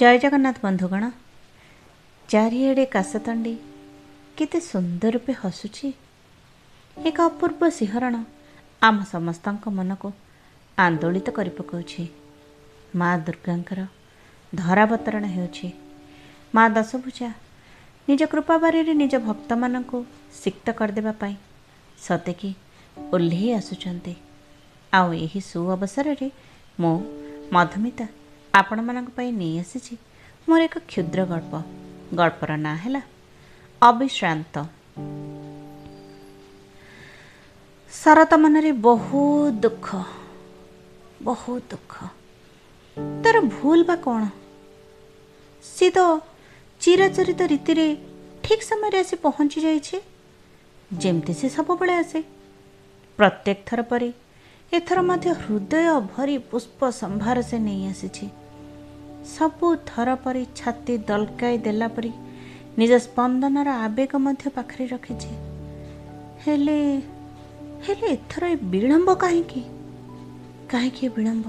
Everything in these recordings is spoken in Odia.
ଜୟ ଜଗନ୍ନାଥ ବନ୍ଧୁଗଣ। ଚାରିଆଡ଼େ କାଶତଣ୍ଡି କେତେ ସୁନ୍ଦର ରୂପେ ହସୁଛି। ଏକ ଅପୂର୍ବ ଶିହରଣ ଆମ ସମସ୍ତଙ୍କ ମନକୁ ଆନ୍ଦୋଳିତ କରି ପକାଉଛି। ମା ଦୁର୍ଗାଙ୍କର ଧରାବତରଣ ହେଉଛି। ମା ଦଶଭୂଜା ନିଜ କୃପାବାରୀରେ ନିଜ ଭକ୍ତମାନଙ୍କୁ ସିକ୍ତ କରିଦେବା ପାଇଁ ସତେକି ଓହ୍ଲେଇ ଆସୁଛନ୍ତି। ଆଉ ଏହି ସୁଅବସରରେ ମୁଁ ମଧୁମିତା ଆପଣମାନଙ୍କ ପାଇଁ ନେଇ ଆସିଛି। ମୋର ଏକ କ୍ଷୁଦ୍ର ଗଳ୍ପ। ଗଳ୍ପର ନାଁ ହେଲା ଅବିଶ୍ରାନ୍ତ। ଶରତ ମନରେ ବହୁତ ଦୁଃଖ ବହୁତ ଦୁଃଖ। ତାର ଭୁଲ ବା କ'ଣ? ସିଏ ତ ଚିରାଚରିତ ରୀତିରେ ଠିକ୍ ସମୟରେ ଆସି ପହଞ୍ଚି ଯାଇଛି। ଯେମିତି ସେ ସବୁବେଳେ ଆସେ। ପ୍ରତ୍ୟେକ ଥର ପରି ଏଥର ମଧ୍ୟ ହୃଦୟ ଭରି ପୁଷ୍ପ ସମ୍ଭାର ସେ ନେଇ ଆସିଛି। ସବୁ ଥର ପରି ଛାତି ଦଲକାଇ ଦେଲା ପରି ନିଜ ସ୍ପନ୍ଦନର ଆବେଗ ମଧ୍ୟ ପାଖରେ ରଖିଛି। ହେଲେ ହେଲେ ଏଥର ଏ ବିଳମ୍ବ କାହିଁକି? କାହିଁକି ଏ ବିଳମ୍ବ?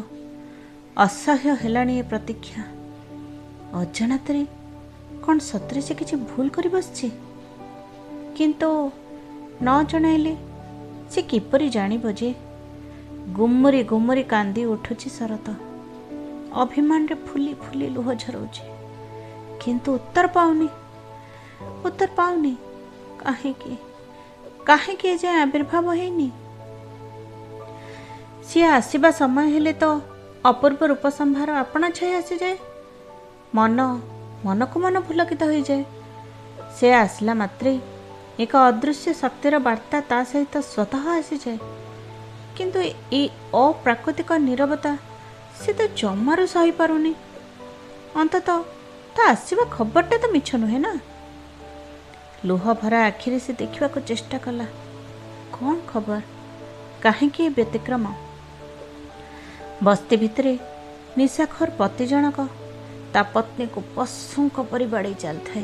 ଅସହ୍ୟ ହେଲାଣି ଏ ପ୍ରତୀକ୍ଷା। ଅଜାଣତରେ କ'ଣ ସତରେ ସେ କିଛି ଭୁଲ କରି ବସିଛି? କିନ୍ତୁ ନ ଜଣାଇଲେ ସେ କିପରି ଜାଣିବ ଯେ? ଗୁମୁରି ଗୁମୁରି କାନ୍ଦି ଉଠୁଛି ଶରତ। ଅଭିମାନରେ ଫୁଲି ଫୁଲି ଲୁହ ଝରଉଛି। କିନ୍ତୁ ଉତ୍ତର ପାଉନି। ଉତ୍ତର ପାଉନି। କାହିଁକି? କାହିଁକି ଯାଏଁ ଆବିର୍ଭାବ ହେଇନି? ସିଏ ଆସିବା ସମୟ ହେଲେ ତ ଅପୂର୍ବ ରୂପ ସମ୍ଭାର ଆପଣା ଛାଇ ଆସିଯାଏ। ମନ ମନକୁ ମନ ପୁଲକିତ ହୋଇଯାଏ। ସେ ଆସିଲା ମାତ୍ରେ ଏକ ଅଦୃଶ୍ୟ ଶକ୍ତିର ବାର୍ତ୍ତା ତା ସହିତ ସ୍ୱତଃ ଆସିଯାଏ। କିନ୍ତୁ ଏ ଅପ୍ରାକୃତିକ ନିରବତା ସେ ତ ଜମାରୁ ସହିପାରୁନି। ଅନ୍ତତଃ ତା ଆସିବା ଖବରଟା ତ ମିଛ ନୁହେଁ ନା? ଲୁହ ଭରା ଆଖିରେ ସେ ଦେଖିବାକୁ ଚେଷ୍ଟା କଲା। କ'ଣ ଖବର? କାହିଁକି ଏ ବ୍ୟତିକ୍ରମ? ବସ୍ତି ଭିତରେ ନିଶାଖୋର ପତି ଜଣକ ତା ପତ୍ନୀକୁ ପଶୁଙ୍କ ପରି ବାଡ଼େଇ ଚାଲିଥାଏ।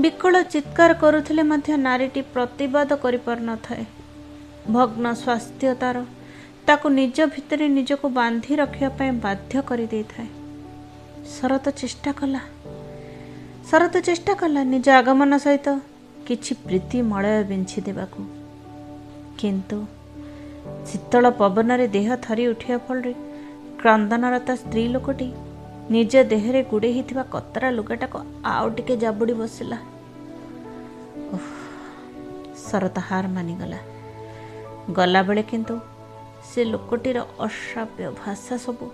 ବିକଳ ଚିତ୍କାର କରୁଥିଲେ ମଧ୍ୟ ନାରୀଟି ପ୍ରତିବାଦ କରିପାରୁନଥାଏ। ଭଗ୍ନ ସ୍ୱାସ୍ଥ୍ୟ ତାର ତାକୁ ନିଜ ଭିତରେ ନିଜକୁ ବାନ୍ଧି ରଖିବା ପାଇଁ ବାଧ୍ୟ କରିଦେଇଥାଏ। ଶରତ ଚେଷ୍ଟା କଲା। ଶରତ ଚେଷ୍ଟା କଲା ନିଜ ଆଗମନ ସହିତ କିଛି ପ୍ରୀତି ମଳୟ ବିଞ୍ଚି ଦେବାକୁ। କିନ୍ତୁ ଶୀତଳ ପବନରେ ଦେହ ଥରି ଉଠିବା ଫଳରେ କ୍ରନ୍ଦନରତା ସ୍ତ୍ରୀ ଲୋକଟି ନିଜ ଦେହରେ ଗୁଡ଼େଇ ହେଇଥିବା କତରା ଲୁଗାଟାକୁ ଆଉ ଟିକେ ଜାବୁଡ଼ି ବସିଲା। ଶରତ ହାର ମାନିଗଲା। ଗଲାବେଳେ କିନ୍ତୁ ସେ ଲୋକଟିର ଅଶ୍ରାବ୍ୟ ଭାଷା ସବୁ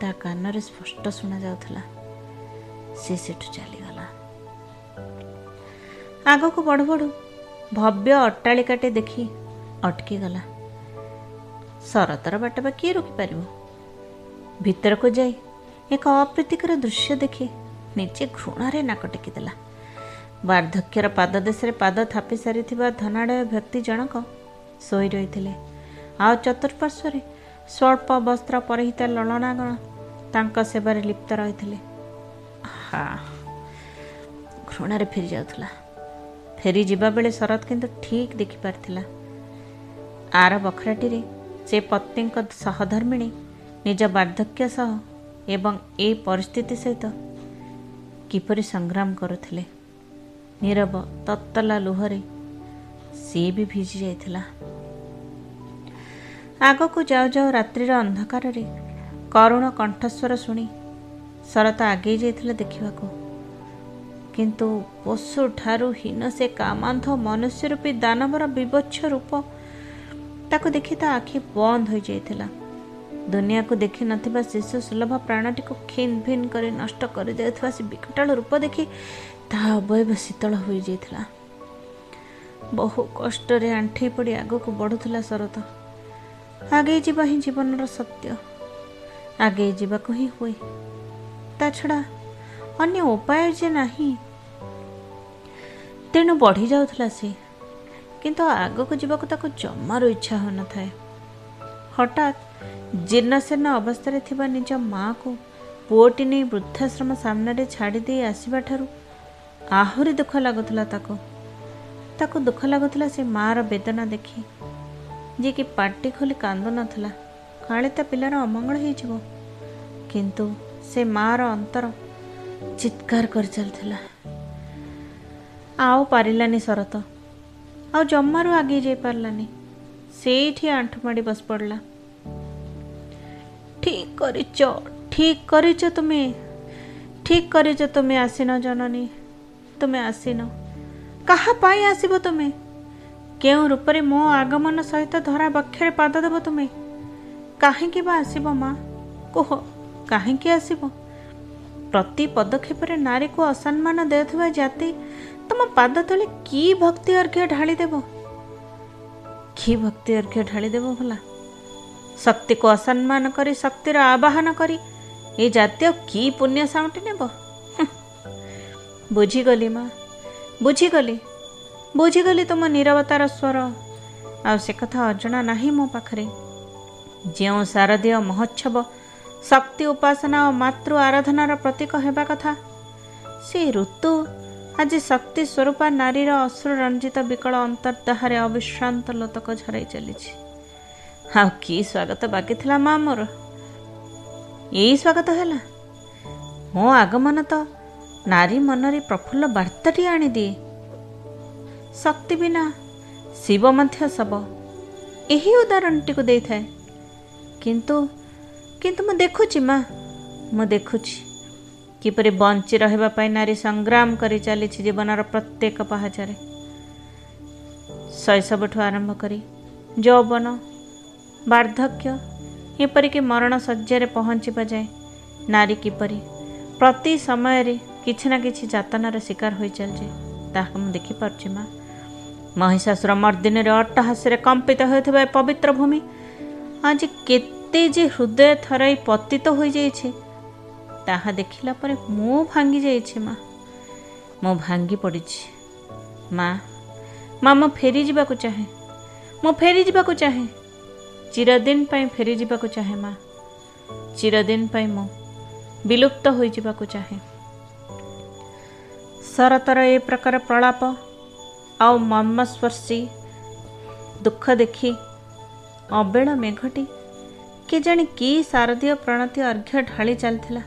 ତା କାନରେ ସ୍ପଷ୍ଟ ଶୁଣାଯାଉଥିଲା ସେ ସେଠୁ ଚାଲିଗଲା। ଆଗକୁ ବଢ଼ୁ ବଢ଼ୁ ଭବ୍ୟ ଅଟ୍ଟାଳିକାଟେ ଦେଖି ଅଟକିଗଲା। ଶରତର ବାଟ ବା କିଏ ରୋକିପାରିବ ଭିତରକୁ ଯାଇ ଏକ ଅପ୍ରୀତିକର ଦୃଶ୍ୟ ଦେଖି ନିଜେ ଘୃଣାରେ ନାକ ଟେକିଦେଲା। ବାର୍ଦ୍ଧକ୍ୟର ପାଦ ଦେଶରେ ପାଦ ଥାପି ସାରିଥିବା ଧନାଢ଼୍ୟ ବ୍ୟକ୍ତି ଜଣକ ଶୋଇ ରହିଥିଲେ। ଆଉ ଚତୁଃପାର୍ଶ୍ୱରେ ସ୍ୱଳ୍ପ ବସ୍ତ୍ର ପରିହିତ ଲଳନାଗଣ ତାଙ୍କ ସେବାରେ ଲିପ୍ତ ରହିଥିଲେ। ହା ଘୃଣାରେ ଫେରି ଯାଉଥିଲା। ଫେରି ଯିବା ବେଳେ ଶରତ କିନ୍ତୁ ଠିକ୍ ଦେଖିପାରିଥିଲା। ଆର ବଖରାଟିରେ ସେ ପତ୍ନୀଙ୍କ ସହଧର୍ମିଣୀ ନିଜ ବାର୍ଦ୍ଧକ୍ୟ ସହ ଏବଂ ଏ ପରିସ୍ଥିତି ସହିତ କିପରି ସଂଗ୍ରାମ କରୁଥିଲେ। ନୀରବ ତତ୍ତଲା ଲୁହରେ ସିଏ ବି ଭିଜି ଯାଇଥିଲା। ଆଗକୁ ଯାଉ ଯାଉ ରାତ୍ରିର ଅନ୍ଧକାରରେ। କରୁଣ କଣ୍ଠସ୍ୱର ଶୁଣି ଶରତ ଆଗେଇ ଯାଇଥିଲେ ଦେଖିବାକୁ। କିନ୍ତୁ ପଶୁ ଠାରୁ ହୀନ ସେ କାମାନ୍ଧ ମନୁଷ୍ୟ ରୂପୀ ଦାନବର ବିବଚ୍ଛ ରୂପ ତାକୁ ଦେଖି ତା ଆଖି ବନ୍ଦ ହୋଇଯାଇଥିଲା। ଦୁନିଆକୁ ଦେଖିନଥିବା ଶିଶୁ ସୁଲଭ ପ୍ରାଣଟିକୁ ଖିନ୍ ଭିନ୍ କରି ନଷ୍ଟ କରିଦେଉଥିବା ସେ ବିକଟାଳ ରୂପ ଦେଖି ତାହା ଅବୟବ ଶୀତଳ ହୋଇଯାଇଥିଲା। ବହୁ କଷ୍ଟରେ ଆଣ୍ଠେଇ ପଡ଼ି ଆଗକୁ ବଢ଼ୁଥିଲା ଶରତ। ଆଗେଇ ଯିବା ହିଁ ଜୀବନର ସତ୍ୟ। ଆଗେଇ ଯିବାକୁ ହିଁ ହୁଏ। ତା ଛଡ଼ା ଅନ୍ୟ ଉପାୟ ଯେ ନାହିଁ। ତେଣୁ ବଢ଼ି ଯାଉଥିଲା ସେ। କିନ୍ତୁ ଆଗକୁ ଯିବାକୁ ତାକୁ ଜମାରୁ ଇଚ୍ଛା ହେଉନଥାଏ। ହଠାତ୍ ଜୀର୍ଣ୍ଣଶୀର୍ଣ୍ଣ ଅବସ୍ଥାରେ ଥିବା ନିଜ ମାଆକୁ ପୁଅଟି ନେଇ ବୃଦ୍ଧାଶ୍ରମ ସାମ୍ନାରେ ଛାଡ଼ି ଦେଇ ଆସିବା ଠାରୁ ଆହୁରି ଦୁଃଖ ଲାଗୁଥିଲା ତାକୁ। ତାକୁ ଦୁଃଖ ଲାଗୁଥିଲା ସେ ମାଆର ବେଦନା ଦେଖି। ଯିଏକି ପାଟି ଖୋଲି କାନ୍ଦୁନଥିଲା କାଳେ ତା ପିଲାର ଅମଙ୍ଗଳ ହେଇଯିବ। କିନ୍ତୁ ସେ ମାଆର ଅନ୍ତର ଚିତ୍କାର କରି ଚାଲିଥିଲା ଆଉ ପାରିଲାନି ଶରତ। ଆଉ ଜମାରୁ ଆଗେଇ ଯାଇ ପାରିଲାନି। ସେଇଠି ଆଣ୍ଠୁ ମାଡ଼ି ବସି ପଡ଼ିଲା। ଠିକ କରିଛ ଠିକ କରିଛ ତୁମେ। ଠିକ କରିଛ ତୁମେ ଆସିନ ଜନନୀ। ତୁମେ ଆସିନ। କାହା ପାଇଁ ଆସିବ ତୁମେ? କେଉଁ ରୂପରେ ମୋ ଆଗମନ ସହିତ ଧରା ବକ୍ଷରେ ପାଦ ଦେବ ତୁମେ? କାହିଁକି ବା ଆସିବ ମା? କୁହ କାହିଁକି ଆସିବ? ପ୍ରତି ପଦକ୍ଷେପରେ ନାରୀକୁ ଅସମ୍ମାନ ଦେଉଥିବା ଜାତି ତମ ପାଦ ତଳେ କି ଭକ୍ତି ଅର୍ଘ୍ୟ ଢାଳିଦେବ? କି ଭକ୍ତି ଅର୍ଘ୍ୟ ଢାଳିଦେବ ଭଲା? ଶକ୍ତିକୁ ଅସମ୍ମାନ କରି ଶକ୍ତିର ଆବାହନ କରି ଏ ଜାତୀୟ କି ପୁଣ୍ୟ ସାଉଁଟି ନେବ? ବୁଝିଗଲି ମା ବୁଝିଗଲି। ବୁଝିଗଲି ତୁମ ନିରବତାର ସ୍ୱର। ଆଉ ସେ କଥା ଅଜଣା ନାହିଁ ମୋ ପାଖରେ। ଯେଉଁ ଶାରଦୀୟ ମହୋତ୍ସବ ଶକ୍ତି ଉପାସନା ଓ ମାତୃ ଆରାଧନାର ପ୍ରତୀକ ହେବା କଥା ସେ ଋତୁ ଆଜି ଶକ୍ତି ସ୍ୱରୂପା ନାରୀର ଅଶ୍ରୁ ରଞ୍ଜିତ ବିକଳ ଅନ୍ତର୍ଦାହରେ ଅବିଶ୍ରାନ୍ତ ଲୋତକ ଝରାଇ ଚାଲିଛି। ଆଉ କି ସ୍ୱାଗତ ବାକି ଥିଲା ମା ମୋର? ଏଇ ସ୍ୱାଗତ ହେଲା। ମୋ ଆଗମନ ତ ନାରୀ ମନରେ ପ୍ରଫୁଲ୍ଲ ବାର୍ତ୍ତାଟିଏ ଆଣିଦିଏ। ଶକ୍ତି ବିନା ଶିବ ମଧ୍ୟ ଶବ। ଏହି ଉଦାହରଣଟିକୁ ଦେଇଥାଏ। କିନ୍ତୁ କିନ୍ତୁ ମୁଁ ଦେଖୁଛି ମା। ମୁଁ ଦେଖୁଛି। କିପରି ବଞ୍ଚି ରହିବା ପାଇଁ ନାରୀ ସଂଗ୍ରାମ କରି ଚାଲିଛି ଜୀବନର ପ୍ରତ୍ୟେକ ପାହାଚରେ। ଶୈଶବଠୁ ଆରମ୍ଭ କରି ଯୌବନ ବାର୍ଦ୍ଧକ୍ୟ ଏପରିକି ମରଣ ଶଯ୍ୟାରେ ପହଞ୍ଚିବା ଯାଏ ନାରୀ କିପରି ପ୍ରତି ସମୟରେ କିଛି ନା କିଛି ଯାତନାର ଶିକାର ହୋଇ ଚାଲିଛି ତାହାକୁ ମୁଁ ଦେଖିପାରୁଛି ମା। ମହିଷାସୁର ମର୍ଦ୍ଦିନୀରେ ଅଟ୍ଟହାସ୍ୟରେ କମ୍ପିତ ହେଉଥିବା ଏ ପବିତ୍ର ଭୂମି ଆଜି କେତେ ଯେ ହୃଦୟ ଥରାଇ ପତିତ ହୋଇଯାଇଛି ତାହା ଦେଖିଲା ପରେ ମୁଁ ଭାଙ୍ଗି ଯାଇଛି ମା ମୁଁ ଭାଙ୍ଗି ପଡ଼ିଛି ମା ମା ମୁଁ ଫେରି ଯିବାକୁ ଚାହେଁ। ମୁଁ ଫେରି ଯିବାକୁ ଚାହେଁ। ଚିରଦିନ ପାଇଁ ଫେରି ଯିବାକୁ ଚାହେଁ ମା। ଚିରଦିନ ପାଇଁ ମୁଁ ବିଲୁପ୍ତ ହୋଇଯିବାକୁ ଚାହେଁ। ଶରତର ଏ ପ୍ରକାର ପ୍ରଳାପ ଆଉ ମର୍ମସ୍ପର୍ଶୀ ଦୁଃଖ ଦେଖି ଅବେଳ ମେଘଟି କେଜାଣି କି ଶାରଦୀୟ ପ୍ରଣତି ଅର୍ଘ୍ୟ ଢାଳି ଚାଲିଥିଲା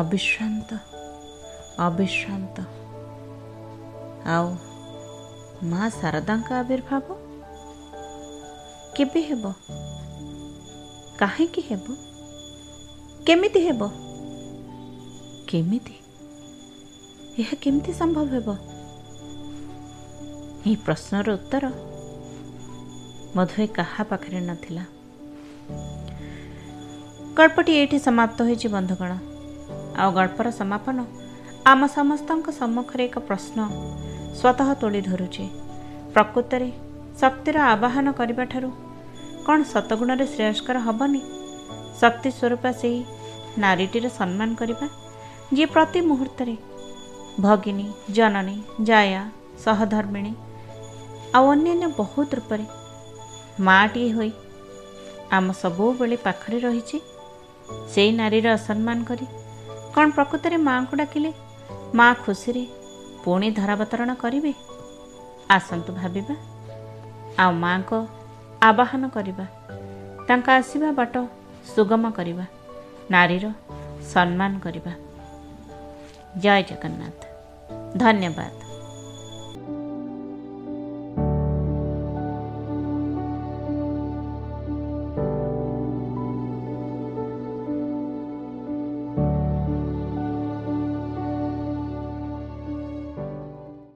ଅବିଶ୍ରାନ୍ତ ଅବିଶ୍ରାନ୍ତ ଆଉ ମା ଶାରଦାଙ୍କ ଆବିର୍ଭାବ କେବେ ହେବ କାହିଁକି ହେବ କେମିତି ହେବ କେମିତି ଏହା କେମିତି ସମ୍ଭବ ହେବ ଏହି ପ୍ରଶ୍ନର ଉତ୍ତର ବୋଧହୁଏ କାହା ପାଖରେ ନଥିଲା। ଗଳ୍ପଟି ଏଇଠି ସମାପ୍ତ ହୋଇଛି ବନ୍ଧୁଗଣ। ଆଉ ଗଳ୍ପର ସମାପନ ଆମ ସମସ୍ତଙ୍କ ସମ୍ମୁଖରେ ଏକ ପ୍ରଶ୍ନ ସ୍ୱତଃ ତୋଳି ଧରୁଛି। ପ୍ରକୃତରେ ଶକ୍ତିର ଆବାହନ କରିବାଠାରୁ କ'ଣ ସତଗୁଣରେ ଶ୍ରେୟସ୍କର ହେବନି? ଶକ୍ତି ସ୍ୱରୂପ ସେହି ନାରୀଟିର ସମ୍ମାନ କରିବା ଯିଏ ପ୍ରତି ମୁହୂର୍ତ୍ତରେ ଭଗିନୀ ଜନନୀ ଜାୟା ସହଧର୍ମିଣୀ ଆଉ ଅନ୍ୟାନ୍ୟ ବହୁତ ରୂପରେ। ମାଆଟିଏ ହୋଇ ଆମ ସବୁବେଳେ ପାଖରେ ରହିଛି। ସେଇ ନାରୀର ଅସମ୍ମାନ କରି କ'ଣ ପ୍ରକୃତରେ ମାଆଙ୍କୁ ଡାକିଲେ? ମା ଖୁସିରେ ପୁଣି ଧରାବତରଣ କରିବେ? ଆସନ୍ତୁ ଭାବିବା। ଆଉ ମାଆଙ୍କ ଆବାହନ କରିବା। ତାଙ୍କ ଆସିବା ବାଟ ସୁଗମ କରିବା। ନାରୀର ସମ୍ମାନ କରିବା। ଜୟ ଜଗନ୍ନାଥ। ଧନ୍ୟବାଦ।